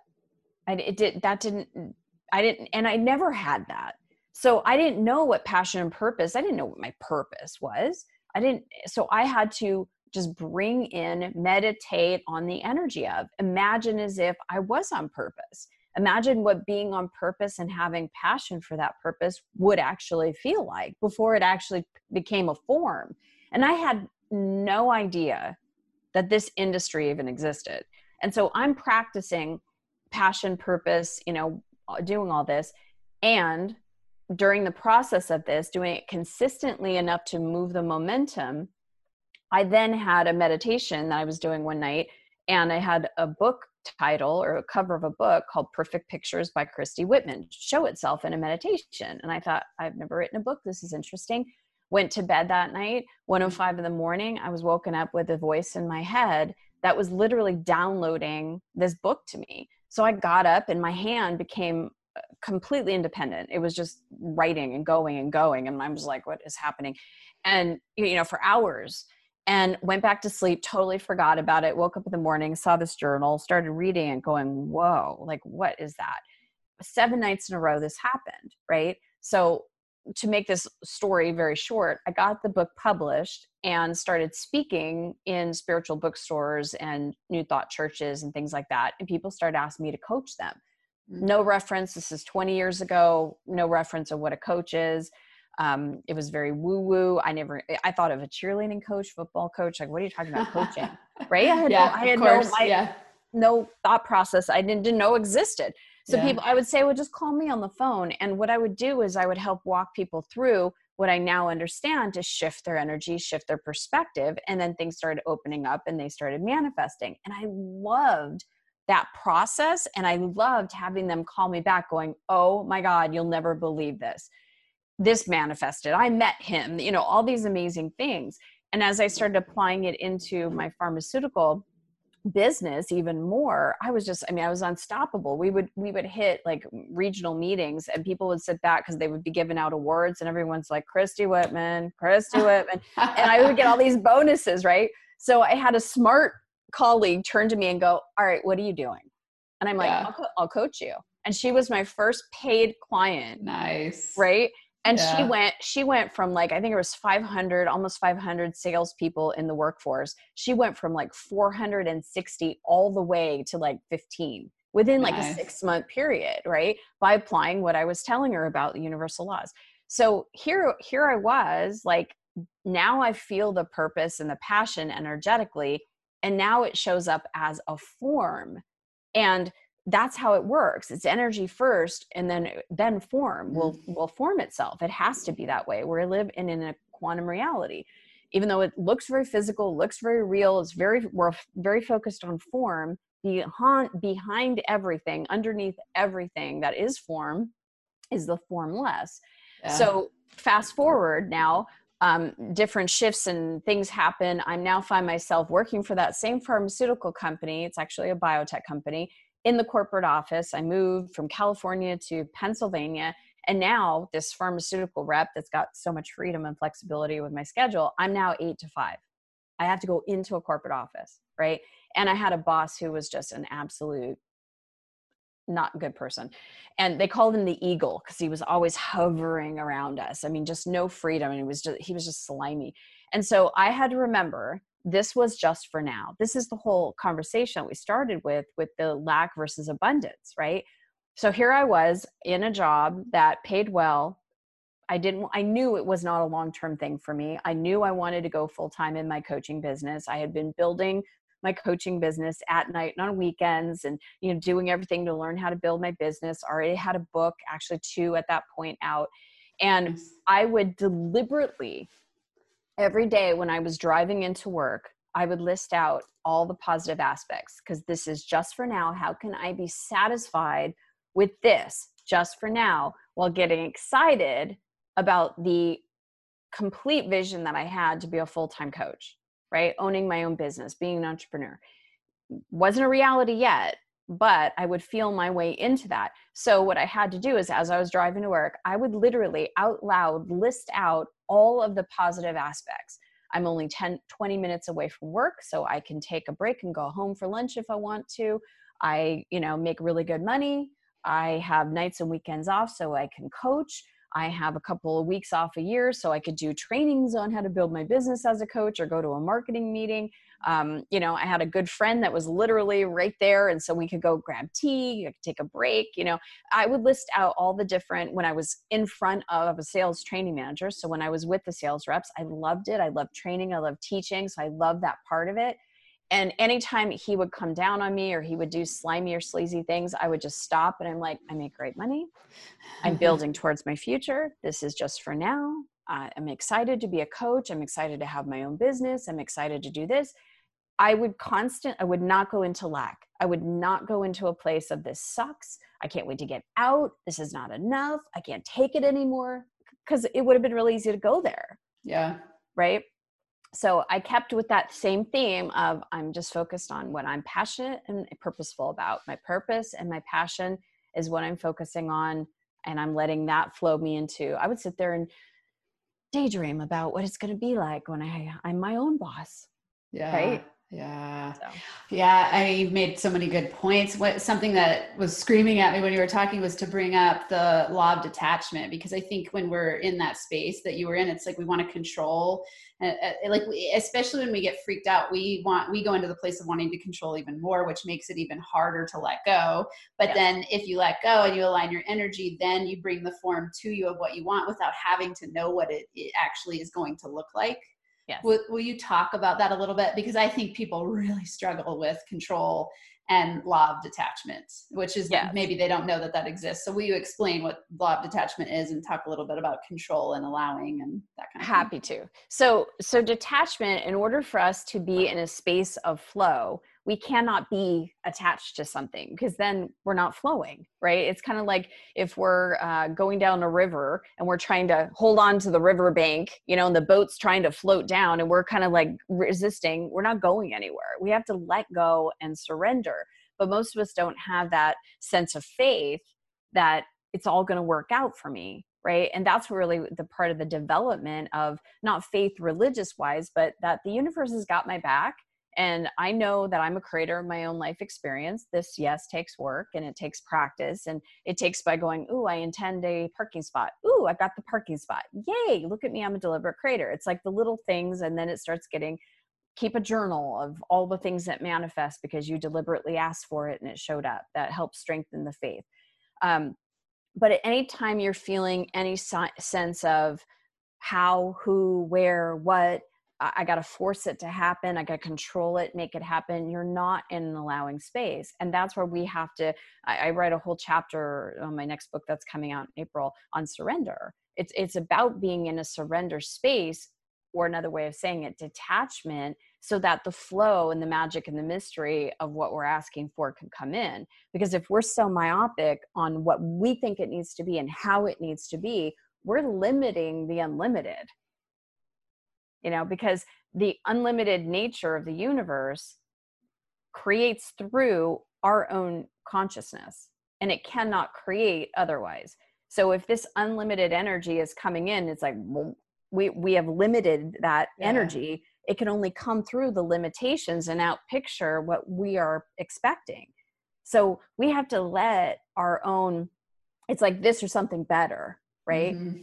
I it did that didn't I didn't and I never had that so i didn't know what passion and purpose i didn't know what my purpose was. I didn't so i had to just bring in meditate on the energy of imagine as if i was on purpose. Imagine what being on purpose and having passion for that purpose would actually feel like before it actually became a form. And i had no idea that this industry even existed. And so i'm practicing passion purpose you know doing all this and during the process of this doing it consistently enough to move the momentum i then had a meditation that i was doing one night and i had a book title or a cover of a book called perfect pictures by christy whitman show itself in a meditation. And i thought i've never written a book. This is interesting. Went to bed that night 105 in the morning i was woken up with a voice in my head that was literally downloading this book to me. So I got up and my hand became completely independent. It was just writing and going and going. And I was like, what is happening? And, you know, for hours and went back to sleep, totally forgot about it. Woke up in the morning, saw this journal, started reading and going, whoa, like, what is that? Seven nights in a row, this happened, right? So to make this story very short, I got the book published and started speaking in spiritual bookstores and New Thought churches and things like that. And people started asking me to coach them. No reference, this is 20 years ago, no reference of what a coach is. Um, it was very woo woo. I never, I thought of a cheerleading coach, football coach. Like, what are you talking about coaching? right? I had, yeah, no, I had course, no, I, yeah. no thought process. I didn't, didn't know existed. So Yeah. people, I would say, well, just call me on the phone. And what I would do is I would help walk people through what I now understand to shift their energy, shift their perspective. And then things started opening up and they started manifesting. And I loved that process. And I loved having them call me back going, oh my God, you'll never believe this. This manifested. I met him, you know, all these amazing things. And as I started applying it into my pharmaceutical business even more i was just i mean i was unstoppable we would we would hit like regional meetings and people would sit back because they would be giving out awards and everyone's like christy whitman christy whitman and i would get all these bonuses right so i had a smart colleague turn to me and go all right what are you doing? And i'm like Yeah. I'll, co- I'll coach you. And she was my first paid client nice. right? And she went she went from like i think it was 500 almost 500 salespeople in the workforce. She went from like 460 all the way to like 15 within like a six month period right? By applying what i was telling her about the universal laws. So here here i was like now i feel the purpose and the passion energetically and now it shows up as a form and that's how it works. It's energy first and then uh, then form will mm. will form itself. It has to be that way. We live in, in a quantum reality. Even though it looks very physical looks very real it's very we're very focused on form behind behind everything underneath everything that is form is the formless. Yeah. so fast forward now um, different shifts and things happen. I now find myself working for that same pharmaceutical company. It's actually a biotech company in the corporate office. I moved from california to pennsylvania and now this pharmaceutical rep that's got so much freedom and flexibility with my schedule i'm now eight to five. I have to go into a corporate office right? And i had a boss who was just an absolute not a good person. And they called him the eagle because he was always hovering around us. I mean just no freedom and he was just he was just slimy. And so i had to remember this was just for now. This is the whole conversation we started with with the lack versus abundance right? So here i was in a job that paid well. I didn't i knew it was not a long term thing for me. I knew i wanted to go full time in my coaching business. I had been building my coaching business at night and on weekends and you know doing everything to learn how to build my business already had a book actually two at that point out and. I would deliberately every day when I was driving into work, I would list out all the positive aspects because this is just for now. How can I be satisfied with this just for now while getting excited about the complete vision that I had to be a full time coach, right? Owning my own business, being an entrepreneur. Wasn't a reality yet, but I would feel my way into that. So, what I had to do is, as I was driving to work, I would literally out loud list out all of the positive aspects. I'm only 10, 20 minutes away from work, so I can take a break and go home for lunch if I want to. I, you know, make really good money. I have nights and weekends off, so I can coach. I have a couple of weeks off a year so I could do trainings on how to build my business as a coach or go to a marketing meeting. Um, you know, I had a good friend that was literally right there. And so we could go grab tea, could take a break. You know, I would list out all the different, when I was in front of a sales training manager. So when I was with the sales reps, I loved it. I loved training, I loved teaching. So I loved that part of it and anytime he would come down on me or he would do slimy or sleazy things i would just stop and i'm like i make great money. I'm building towards my future. This is just for now. Uh, i'm excited to be a coach. I'm excited to have my own business. I'm excited to do this. I would constant i would not go into lack. I would not go into a place of this sucks. I can't wait to get out. This is not enough. I can't take it anymore. Because it would have been really easy to go there. Yeah. Right so I kept with that same theme of I'm just focused on what I'm passionate and purposeful about. My purpose and my passion is what I'm focusing on, and I'm letting that flow me into. I would sit there and daydream about what it's going to be like when I I'm my own boss. Yeah. Right. Yeah. So. Yeah. I made so many good points. What something that was screaming at me when you were talking was to bring up the law of detachment because I think when we're in that space that you were in, it's like we want to control uh, uh, like we, especially when we get freaked out we want we go into the place of wanting to control even more which makes it even harder to let go but yeah. then if you let go and you align your energy then you bring the form to you of what you want without having to know what it, it actually is going to look like Yes. Will, will you talk about that a little bit? Because I think people really struggle with control and law of detachment, which is yes. maybe they don't know that that exists. So will you explain what law of detachment is and talk a little bit about control and allowing and that kind of Happy thing? to. So so detachment in order for us to be in a space of flow, we cannot be attached to something because then we're not flowing right? It's kind of like if we're uh, going down a river and we're trying to hold on to the river bank you know and the boat's trying to float down and we're kind of like resisting we're not going anywhere. We have to let go and surrender. But most of us don't have that sense of faith that it's all going to work out for me right? And that's really the part of the development of not faith religious wise but that the universe has got my back and I know that I'm a creator of my own life experience. This, yes, takes work and it takes practice. And it takes by going, Ooh, I intend a parking spot. Ooh, I got the parking spot. Yay, look at me. I'm a deliberate creator. It's like the little things. And then it starts getting, keep a journal of all the things that manifest because you deliberately asked for it and it showed up. That helps strengthen the faith. Um, but at any time you're feeling any sense of how, who, where, what, I got to force it to happen. I got to control it, make it happen. You're not in an allowing space. And that's where we have to. I, I, write a whole chapter on my next book that's coming out in April on surrender. It's, it's about being in a surrender space, or another way of saying it, detachment, so that the flow and the magic and the mystery of what we're asking for can come in. Because if we're so myopic on what we think it needs to be and how it needs to be, we're limiting the unlimited you know because the unlimited nature of the universe creates through our own consciousness and it cannot create otherwise so if this unlimited energy is coming in it's like well, we we have limited that yeah. energy it can only come through the limitations and out picture what we are expecting so we have to let our own it's like this or something better right mm-hmm.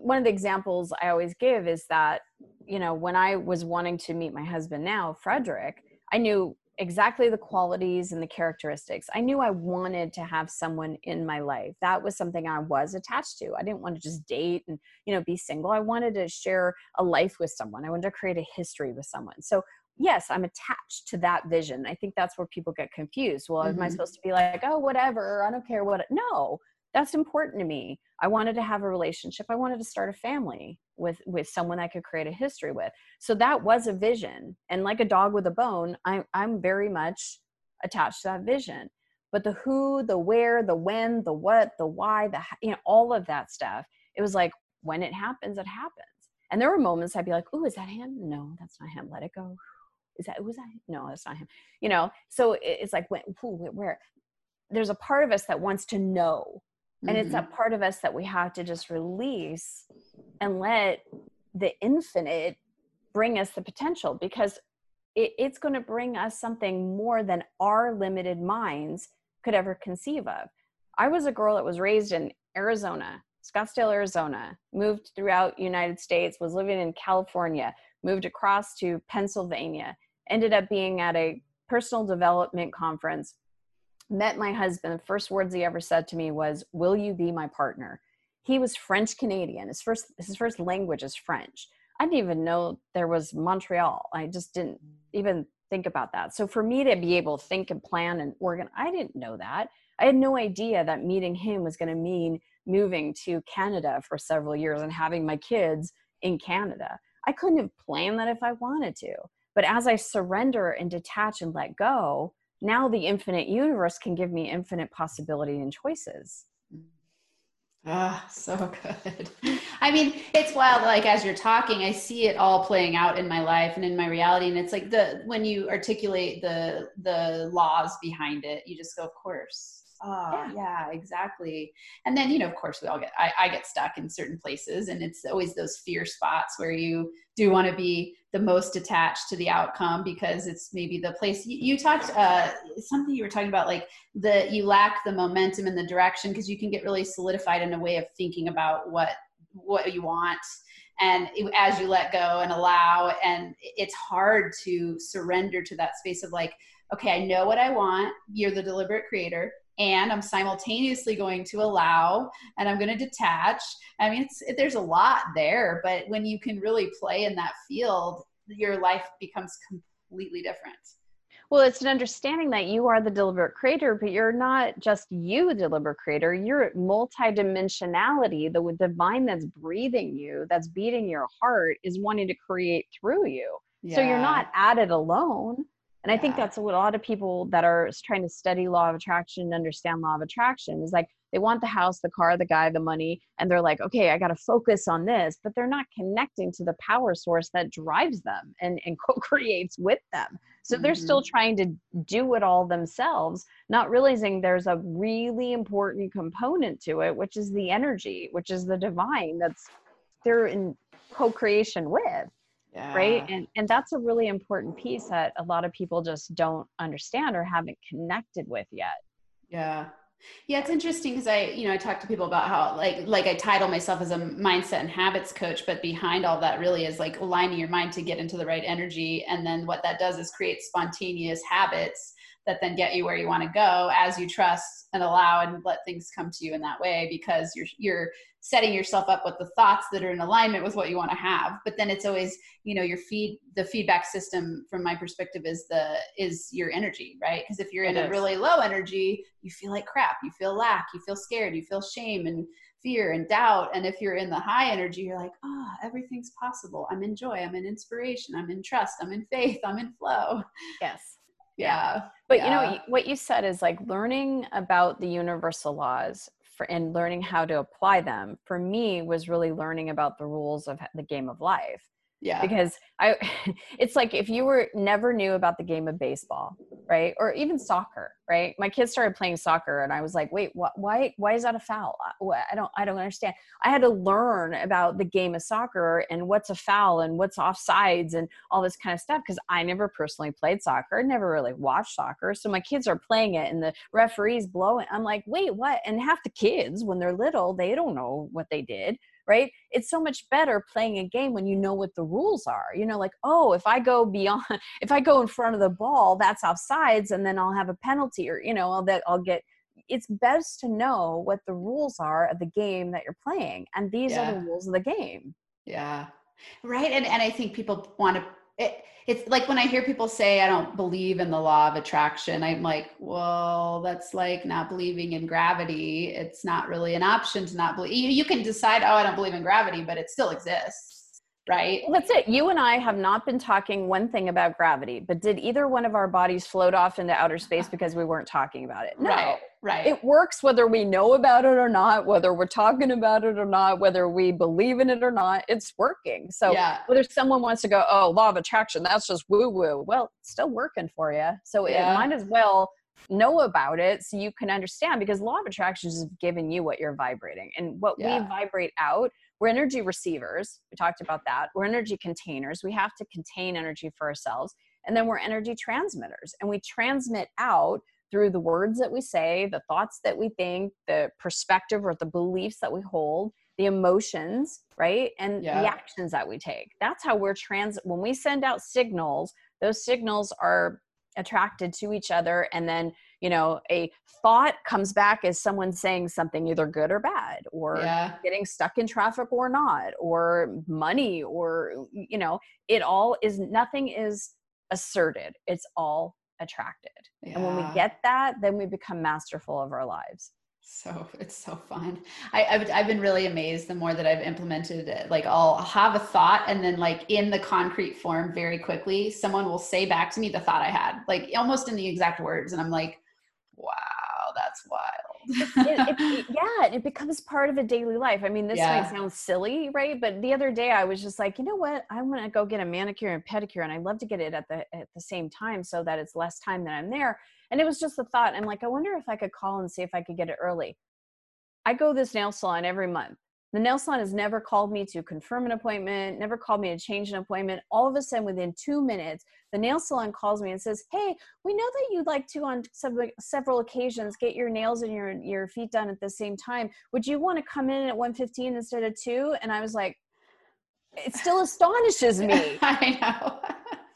one of the examples i always give is that you know, when I was wanting to meet my husband now, Frederick, I knew exactly the qualities and the characteristics. I knew I wanted to have someone in my life. That was something I was attached to. I didn't want to just date and, you know, be single. I wanted to share a life with someone. I wanted to create a history with someone. So, yes, I'm attached to that vision. I think that's where people get confused. Well, mm-hmm. am I mm-hmm. supposed to be like, "Oh, whatever, I don't care what." No that's important to me. I wanted to have a relationship. I wanted to start a family with with someone i could create a history with. So that was a vision. And like a dog with a bone i'm i'm very much attached to that vision. But the who the where the when the what the why the you know all of that stuff it was like when it happens it happens. And there were moments i'd be like oh is that him? No that's not him. Let it go. Is that was that no that's not him. You know? So it's like when who where? There's a part of us that wants to know and mm-hmm. it's a part of us that we have to just release and let the infinite bring us the potential because it, it's going to bring us something more than our limited minds could ever conceive of. I was a girl that was raised in Arizona, Scottsdale, Arizona, moved throughout United States, was living in California, moved across to Pennsylvania, ended up being at a personal development conference, met my husband. The first words he ever said to me was, Will you be my partner? He was French Canadian. His first his first language is French. I didn't even know there was Montreal. I just didn't even think about that. So for me to be able to think and plan and organize, I didn't know that. I had no idea that meeting him was going to mean moving to Canada for several years and having my kids in Canada. I couldn't have planned that if I wanted to. But as I surrender and detach and let go, now the infinite universe can give me infinite possibility and choices. Ah, so good. I mean, it's wild. Like as you're talking, I see it all playing out in my life and in my reality. And it's like the when you articulate the the laws behind it, you just go, of course, oh yeah. yeah. exactly and then you know of course we all get I, I get stuck in certain places and it's always those fear spots where you do want to be the most attached to the outcome because it's maybe the place you, you talked uh, something you were talking about like the you lack the momentum and the direction because you can get really solidified in a way of thinking about what what you want and as you let go and allow and it's hard to surrender to that space of like okay i know what i want you're the deliberate creator and I'm simultaneously going to allow and I'm going to detach. I mean, it's, there's a lot there, but when you can really play in that field, your life becomes completely different. Well, it's an understanding that you are the deliberate creator, but you're not just you, the deliberate creator. You're multidimensionality. The divine that's breathing you, that's beating your heart, is wanting to create through you. Yeah. So you're not at it alone and yeah. I think that's what a lot of people that are trying to study law of attraction, and understand law of attraction is like they want the house, the car, the guy, the money, and they're like, okay, I got to focus on this, but they're not connecting to the power source that drives them and, and co-creates with them. So mm-hmm. they're still mm-hmm. trying to do it all themselves, not realizing there's a really important component to it, which is the energy, which is the divine that's they're in co-creation with yeah. right and and that's a really important piece that a lot of people just don't understand or haven't connected with yet. Yeah. Yeah it's interesting because i you know i talk to people about how like like i title myself as a mindset and habits coach but behind all that really is like aligning your mind to get into the right energy and then what that does is create spontaneous habits that then get you where you want to go as you trust and allow and let things come to you in that way because you're you're setting yourself up with the thoughts that are in alignment with what you want to have. But then it's always you know your feed the feedback system from my perspective is the is your energy right? Because if you're in a really low energy you feel like crap you feel lack you feel scared you feel shame and fear and doubt. And if you're in the high energy you're like oh everything's possible. I'm in joy i'm in inspiration i'm in trust i'm in faith i'm in flow. Yes. Yeah but yeah. you know what you said is like learning about the universal laws for, and learning how to apply them for me was really learning about the rules of the game of life yeah. Because i it's like if you were never knew about the game of baseball right? Or even soccer right? My kids started playing soccer and i was like wait what why why is that a foul? I don't i don't understand. I had to learn about the game of soccer and what's a foul and what's offsides and all this kind of stuff because i never personally played soccer never really watched soccer. So my kids are playing it and the referees blowing i'm like wait what? And half the kids when they're little they don't know what they did right? It's so much better playing a game when you know what the rules are. You know, like, oh, if I go beyond, if I go in front of the ball, that's offsides, and then I'll have a penalty, or you know, that I'll get. It's best to know what the rules are of the game that you're playing, and these yeah. are the rules of the game. Yeah, right. And and I think people want to it, it's like when I hear people say, I don't believe in the law of attraction, I'm like, well, that's like not believing in gravity. It's not really an option to not believe. You, you can decide, oh, I don't believe in gravity, but it still exists right? That's it. You and I have not been talking one thing about gravity, but did either one of our bodies float off into outer space because we weren't talking about it? No. Right, right. It works whether we know about it or not, whether we're talking about it or not, whether we believe in it or not, it's working. So yeah. whether someone wants to go, oh, law of attraction, that's just woo woo. Well, it's still working for you. So yeah. it might as well know about it so you can understand because law of attraction is giving you what you're vibrating and what yeah. we vibrate out we're energy receivers. We talked about that. We're energy containers. We have to contain energy for ourselves. And then we're energy transmitters and we transmit out through the words that we say, the thoughts that we think, the perspective or the beliefs that we hold, the emotions, right? And yeah. the actions that we take. That's how we're trans when we send out signals, those signals are attracted to each other and then you know a thought comes back as someone saying something either good or bad or yeah. getting stuck in traffic or not or money or you know it all is nothing is asserted. It's all attracted. Yeah. and when we get that then we become masterful of our lives. So it's so fun. I, I've, I've been really amazed the more that i've implemented it like i'll have a thought and then like in the concrete form very quickly someone will say back to me the thought i had like almost in the exact words. And i'm like wow that's wild it, it, it, yeah it becomes part of a daily life i mean this yeah. might sound silly right but the other day i was just like you know what i'm going to go get a manicure and pedicure and i love to get it at the at the same time so that it's less time that i'm there and it was just a thought. I'm like, I wonder if I could call and see if I could get it early. I go this nail salon every month. The nail salon has never called me to confirm an appointment, never called me to change an appointment. All of a sudden, within two minutes, the nail salon calls me and says, Hey, we know that you'd like to, on several occasions, get your nails and your, your feet done at the same time. Would you want to come in at 115 instead of 2? And I was like, It still astonishes me. I know.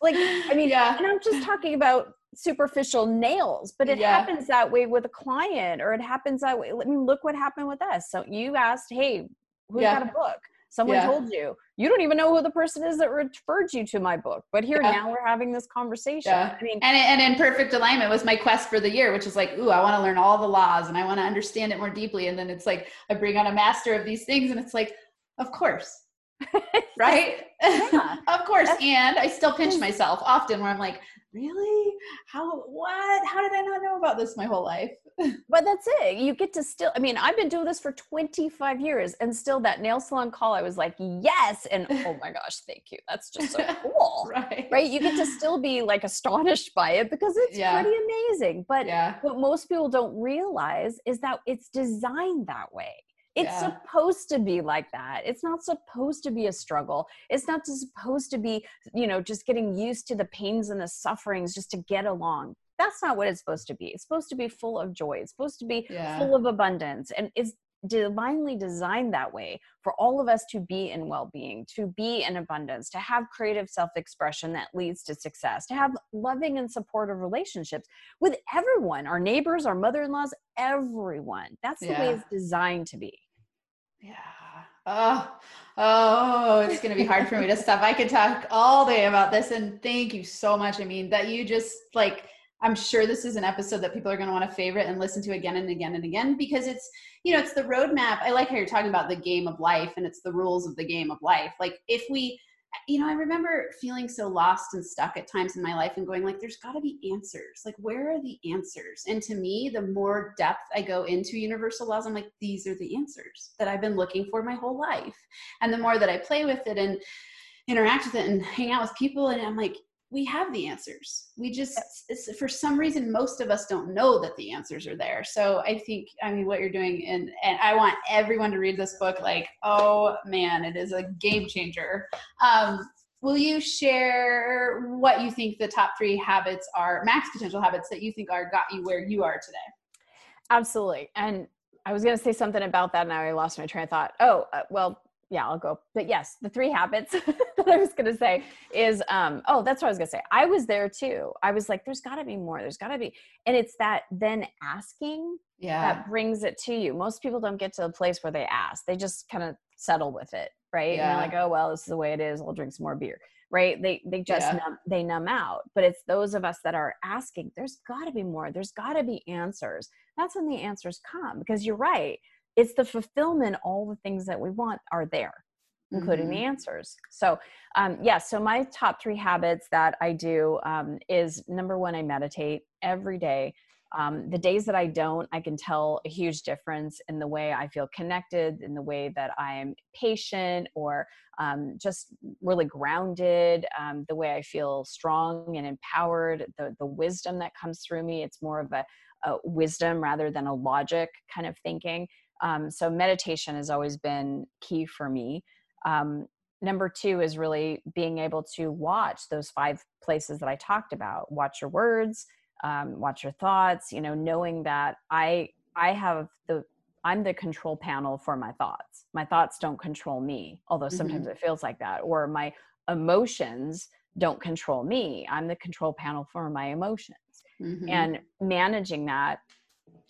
like, I mean, yeah. and I'm just talking about superficial nails but it yeah. happens that way with a client or it happens that way i mean look what happened with us so you asked hey who's yeah. got a book. Someone yeah. told you. You don't even know who the person is that referred you to my book but here now we're having this conversation. I mean and, and in perfect alignment was my quest for the year which is like ooh i want to learn all the laws and i want to understand it more deeply. And then it's like i bring on a master of these things and it's like of course. Right? Of course. And i still pinch myself often where i'm like really? How what? How did i not know about this my whole life? But that's it you get to still i mean i've been doing this for 25 years and still that nail salon call i was like yes and oh my gosh thank you that's just so cool. Right. Right? You get to still be like astonished by it because it's yeah. pretty amazing but yeah. what most people don't realize is that it's designed that way it's yeah. supposed to be like that. It's not supposed to be a struggle. It's not supposed to be, you know, just getting used to the pains and the sufferings just to get along. That's not what it's supposed to be. It's supposed to be full of joy. It's supposed to be yeah. full of abundance. And it's divinely designed that way for all of us to be in well-being to be in abundance to have creative self-expression that leads to success to have loving and supportive relationships with everyone our neighbors our mother-in-laws everyone that's the yeah. way it's designed to be yeah. Oh, oh, it's going to be hard for me to stop. I could talk all day about this. And thank you so much. I mean, that you just like, I'm sure this is an episode that people are going to want to favorite and listen to again and again and again because it's, you know, it's the roadmap. I like how you're talking about the game of life and it's the rules of the game of life. Like, if we, you know, I remember feeling so lost and stuck at times in my life and going like, there's got to be answers. Like, where are the answers? And to me, the more depth I go into universal laws, I'm like, these are the answers that I've been looking for my whole life. And the more that I play with it and interact with it and hang out with people, and I'm like, we have the answers. We just, for some reason, most of us don't know that the answers are there. So I think, I mean, what you're doing, and and I want everyone to read this book. Like, oh man, it is a game changer. Um, will you share what you think the top three habits are, max potential habits that you think are got you where you are today? Absolutely. And I was going to say something about that. Now I lost my train of thought. Oh, uh, well, yeah, I'll go. But yes, the three habits that I was going to say is, um, oh, that's what I was going to say. I was there too. I was like, there's got to be more. There's got to be. And it's that then asking yeah. that brings it to you. Most people don't get to the place where they ask, they just kind of settle with it. Right. Yeah. And they're like, oh, well, this is the way it is. I'll drink some more beer. Right. They, they just, yeah. numb, they numb out. But it's those of us that are asking, there's got to be more. There's got to be answers. That's when the answers come because you're right it's the fulfillment all the things that we want are there including mm-hmm. the answers. So um, yeah so my top three habits that i do um, is number one i meditate every day. Um, the days that i don't i can tell a huge difference in the way i feel connected in the way that i am patient or um, just really grounded um, the way i feel strong and empowered the, the wisdom that comes through me. It's more of a, a wisdom rather than a logic kind of thinking um, so meditation has always been key for me. Um, number two is really being able to watch those five places that I talked about. Watch your words, um, watch your thoughts you know knowing that i i have the i'm the control panel for my thoughts my thoughts don't control me although sometimes mm-hmm. it feels like that or my emotions don't control me i'm the control panel for my emotions mm-hmm. and managing that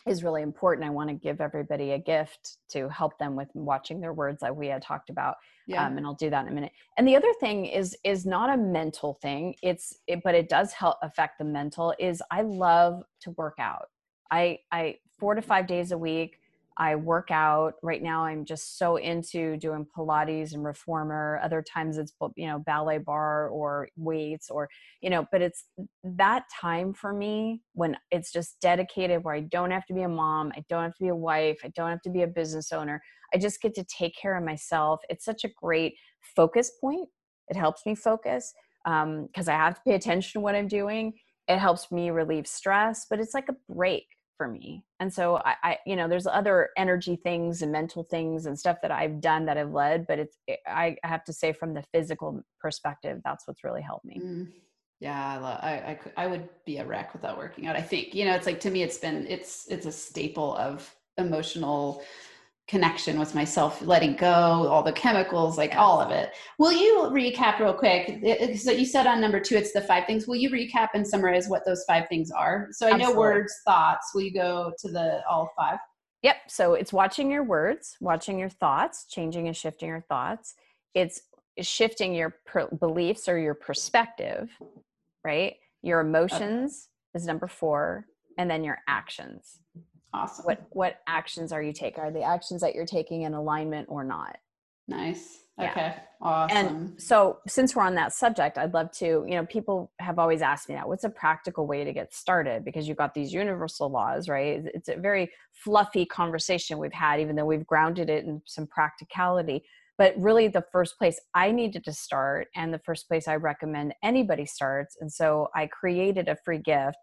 is really important. I want to give everybody a gift to help them with watching their words like we had talked about. Yeah. Um, and I'll do that in a minute. And the other thing is is not a mental thing. It's it, but it does help affect the mental. Is I love to work out. I I four to five days a week. I work out. Right now, I'm just so into doing Pilates and reformer. Other times it's, you know, ballet bar or weights or, you know, but it's that time for me when it's just dedicated where I don't have to be a mom. I don't have to be a wife. I don't have to be a business owner. I just get to take care of myself. It's such a great focus point. It helps me focus because um, I have to pay attention to what I'm doing. It helps me relieve stress, but it's like a break for me. And so I, I, you know, there's other energy things and mental things and stuff that I've done that I've led, but it's, it, I have to say from the physical perspective, that's what's really helped me. Mm. Yeah, I, love, I, I, I would be a wreck without working out. I think, you know, it's like, to me, it's been, it's, it's a staple of emotional connection with myself, letting go, all the chemicals, like yes. all of it. Will you recap real quick? So you said on number two, it's the five things. Will you recap and summarize what those five things are? So I Absolutely. know words, thoughts. Will you go to the all five? Yep. So it's watching your words, watching your thoughts, changing and shifting your thoughts. It's shifting your per- beliefs or your perspective, right? Your emotions okay. is number four, and then your actions. Awesome. What what actions are you taking? Are the actions that you're taking in alignment or not? Nice. Okay. Yeah. Awesome. And so since we're on that subject, I'd love to, you know, people have always asked me that. What's a practical way to get started? Because you've got these universal laws, right? It's a very fluffy conversation we've had, even though we've grounded it in some practicality. But really, the first place I needed to start, and the first place I recommend anybody starts, and so I created a free gift,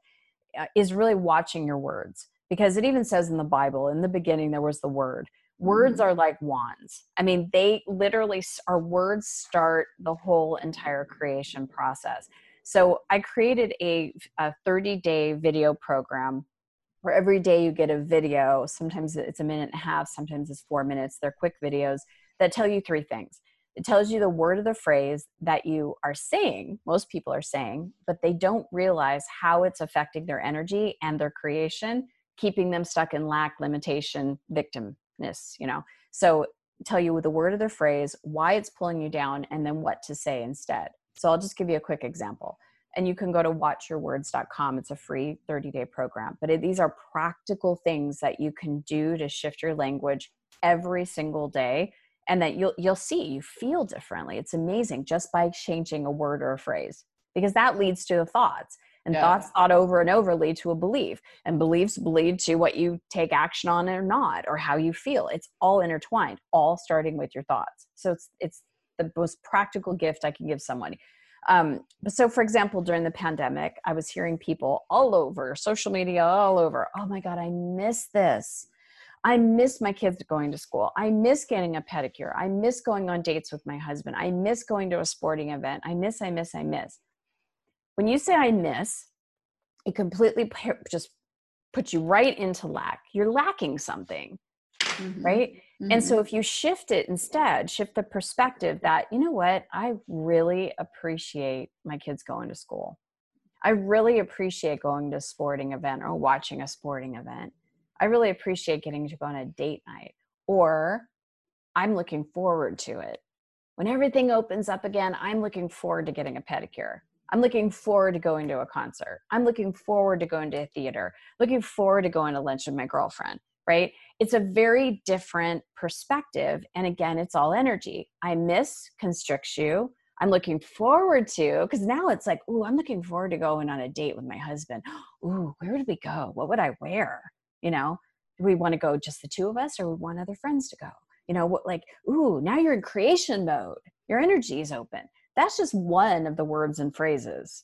uh, is really watching your words because it even says in the Bible, in the beginning, there was the word. Words mm-hmm. are like wands. I mean, they literally, our words start the whole entire creation process. So I created a, a 30 day video program where every day you get a video. Sometimes it's a minute and a half, sometimes it's four minutes. They're quick videos that tell you three things. It tells you the word of the phrase that you are saying, most people are saying, but they don't realize how it's affecting their energy and their creation keeping them stuck in lack, limitation, victimness, you know. So tell you the word of the phrase, why it's pulling you down, and then what to say instead. So I'll just give you a quick example. And you can go to watchyourwords.com. It's a free 30 day program. But it, these are practical things that you can do to shift your language every single day and that you'll you'll see you feel differently. It's amazing just by changing a word or a phrase because that leads to the thoughts and yeah. thoughts thought over and over lead to a belief and beliefs lead to what you take action on or not or how you feel it's all intertwined all starting with your thoughts so it's it's the most practical gift i can give someone um, so for example during the pandemic i was hearing people all over social media all over oh my god i miss this I miss my kids going to school. I miss getting a pedicure. I miss going on dates with my husband. I miss going to a sporting event. I miss, I miss, I miss when you say I miss, it completely just puts you right into lack. You're lacking something, mm-hmm. right? Mm-hmm. And so mm-hmm. if you shift it instead, shift the perspective that, you know what, I really appreciate my kids going to school. I really appreciate going to a sporting event or watching a sporting event. I really appreciate getting to go on a date night. Or I'm looking forward to it. When everything opens up again, I'm looking forward to getting a pedicure. I'm looking forward to going to a concert. I'm looking forward to going to a theater, looking forward to going to lunch with my girlfriend, right? It's a very different perspective. And again, it's all energy. I miss constricts you. I'm looking forward to, because now it's like, ooh, I'm looking forward to going on a date with my husband. Ooh, where would we go? What would I wear? You know, do we want to go just the two of us or we want other friends to go? You know, what like, ooh, now you're in creation mode. Your energy is open that's just one of the words and phrases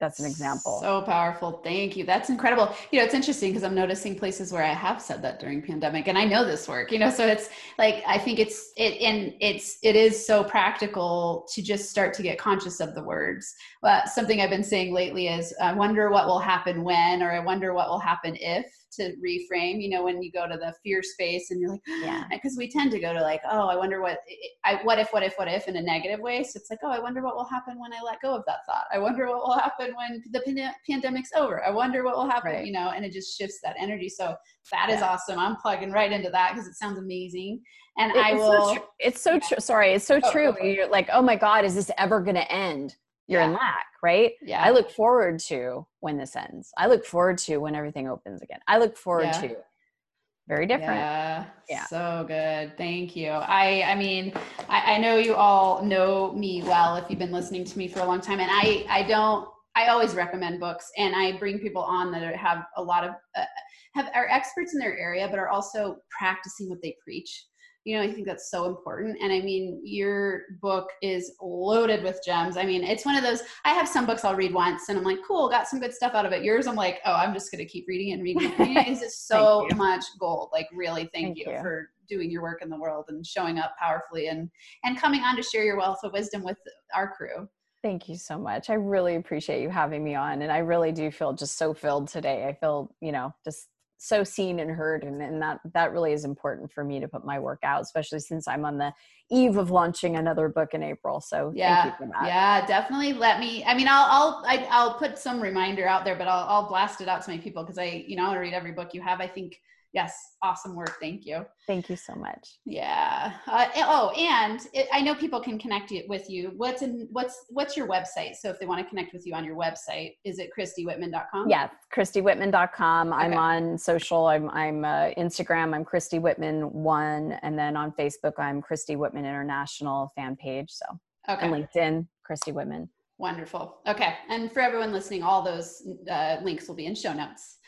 that's an example. So powerful. Thank you. That's incredible. You know, it's interesting because I'm noticing places where I have said that during pandemic and I know this work, you know, so it's like I think it's it and it's it is so practical to just start to get conscious of the words. But something I've been saying lately is I wonder what will happen when or I wonder what will happen if to reframe you know when you go to the fear space and you're like yeah. because we tend to go to like oh i wonder what i what if what if what if in a negative way? So it's like oh i wonder what will happen when i let go of that thought. I wonder what will happen when the pan- pandemic's over. I wonder what will happen right. you know and it just shifts that energy. So that yeah. is awesome. I'm plugging right into that because it sounds amazing. And i will so it's so true sorry it's so oh, true okay. you're like oh my god is this ever going to end you're yeah. in lack, right? Yeah. I look forward to when this ends. I look forward to when everything opens again. I look forward yeah. to very different. Yeah. yeah. So good. Thank you. I I mean, I, I know you all know me well if you've been listening to me for a long time. And I I don't I always recommend books and I bring people on that have a lot of uh, have are experts in their area but are also practicing what they preach you know i think that's so important and i mean your book is loaded with gems i mean it's one of those i have some books i'll read once and i'm like cool got some good stuff out of it yours i'm like oh i'm just going to keep reading and reading it it's just so much gold like really thank, thank you, you for doing your work in the world and showing up powerfully and and coming on to share your wealth of wisdom with our crew Thank you so much. I really appreciate you having me on. And I really do feel just so filled today. I feel, you know, just so seen and heard and, and that that really is important for me to put my work out especially since i'm on the eve of launching another book in april so yeah yeah definitely let me i mean i'll i'll I, will i will put some reminder out there but i'll, I'll blast it out to my people because i you know i read every book you have i think yes awesome work thank you. Thank you so much. Yeah uh, oh and it, i know people can connect with you. What's in what's what's your website? So if they want to connect with you on your website is it christywhitman.com yeah christywhitman.com okay. i'm on social i'm i'm uh, instagram i'm christy whitman one and then on facebook i'm christy whitman international fan page so. Okay. and linkedin christy whitman wonderful. Okay and for everyone listening all those uh, links will be in show notes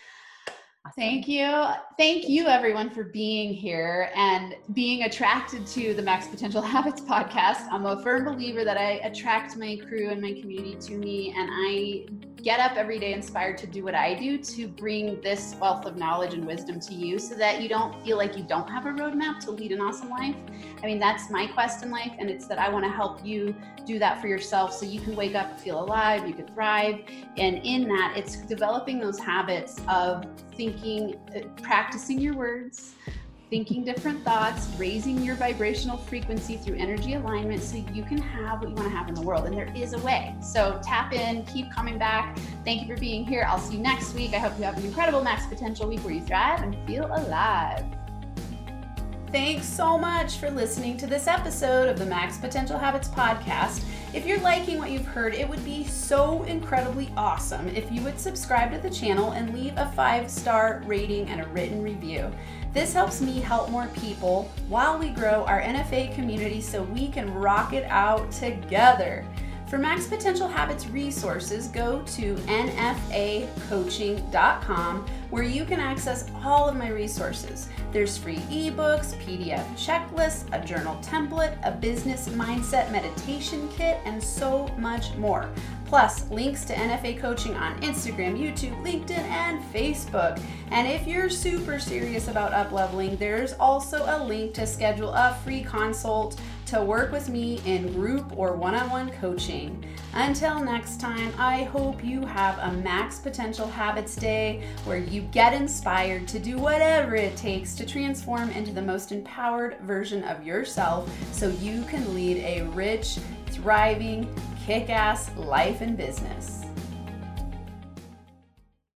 Thank you. Thank you, everyone, for being here and being attracted to the Max Potential Habits podcast. I'm a firm believer that I attract my crew and my community to me, and I get up every day inspired to do what I do to bring this wealth of knowledge and wisdom to you so that you don't feel like you don't have a roadmap to lead an awesome life. I mean, that's my quest in life, and it's that I want to help you do that for yourself so you can wake up feel alive, you can thrive. And in that, it's developing those habits of thinking, uh, practicing your words thinking different thoughts, raising your vibrational frequency through energy alignment so you can have what you want to have in the world. And there is a way. So tap in, keep coming back. Thank you for being here. I'll see you next week. I hope you have an incredible max potential week where you thrive and feel alive. Thanks so much for listening to this episode of the Max Potential Habits podcast. If you're liking what you've heard, it would be so incredibly awesome if you would subscribe to the channel and leave a five star rating and a written review. This helps me help more people while we grow our NFA community so we can rock it out together. For Max Potential Habits resources, go to nfacoaching.com where you can access all of my resources. There's free ebooks, PDF checklists, a journal template, a business mindset meditation kit, and so much more. Plus, links to NFA coaching on Instagram, YouTube, LinkedIn, and Facebook. And if you're super serious about upleveling, there's also a link to schedule a free consult to work with me in group or one on one coaching. Until next time, I hope you have a max potential habits day where you get inspired to do whatever it takes to transform into the most empowered version of yourself so you can lead a rich, thriving, kick ass life and business.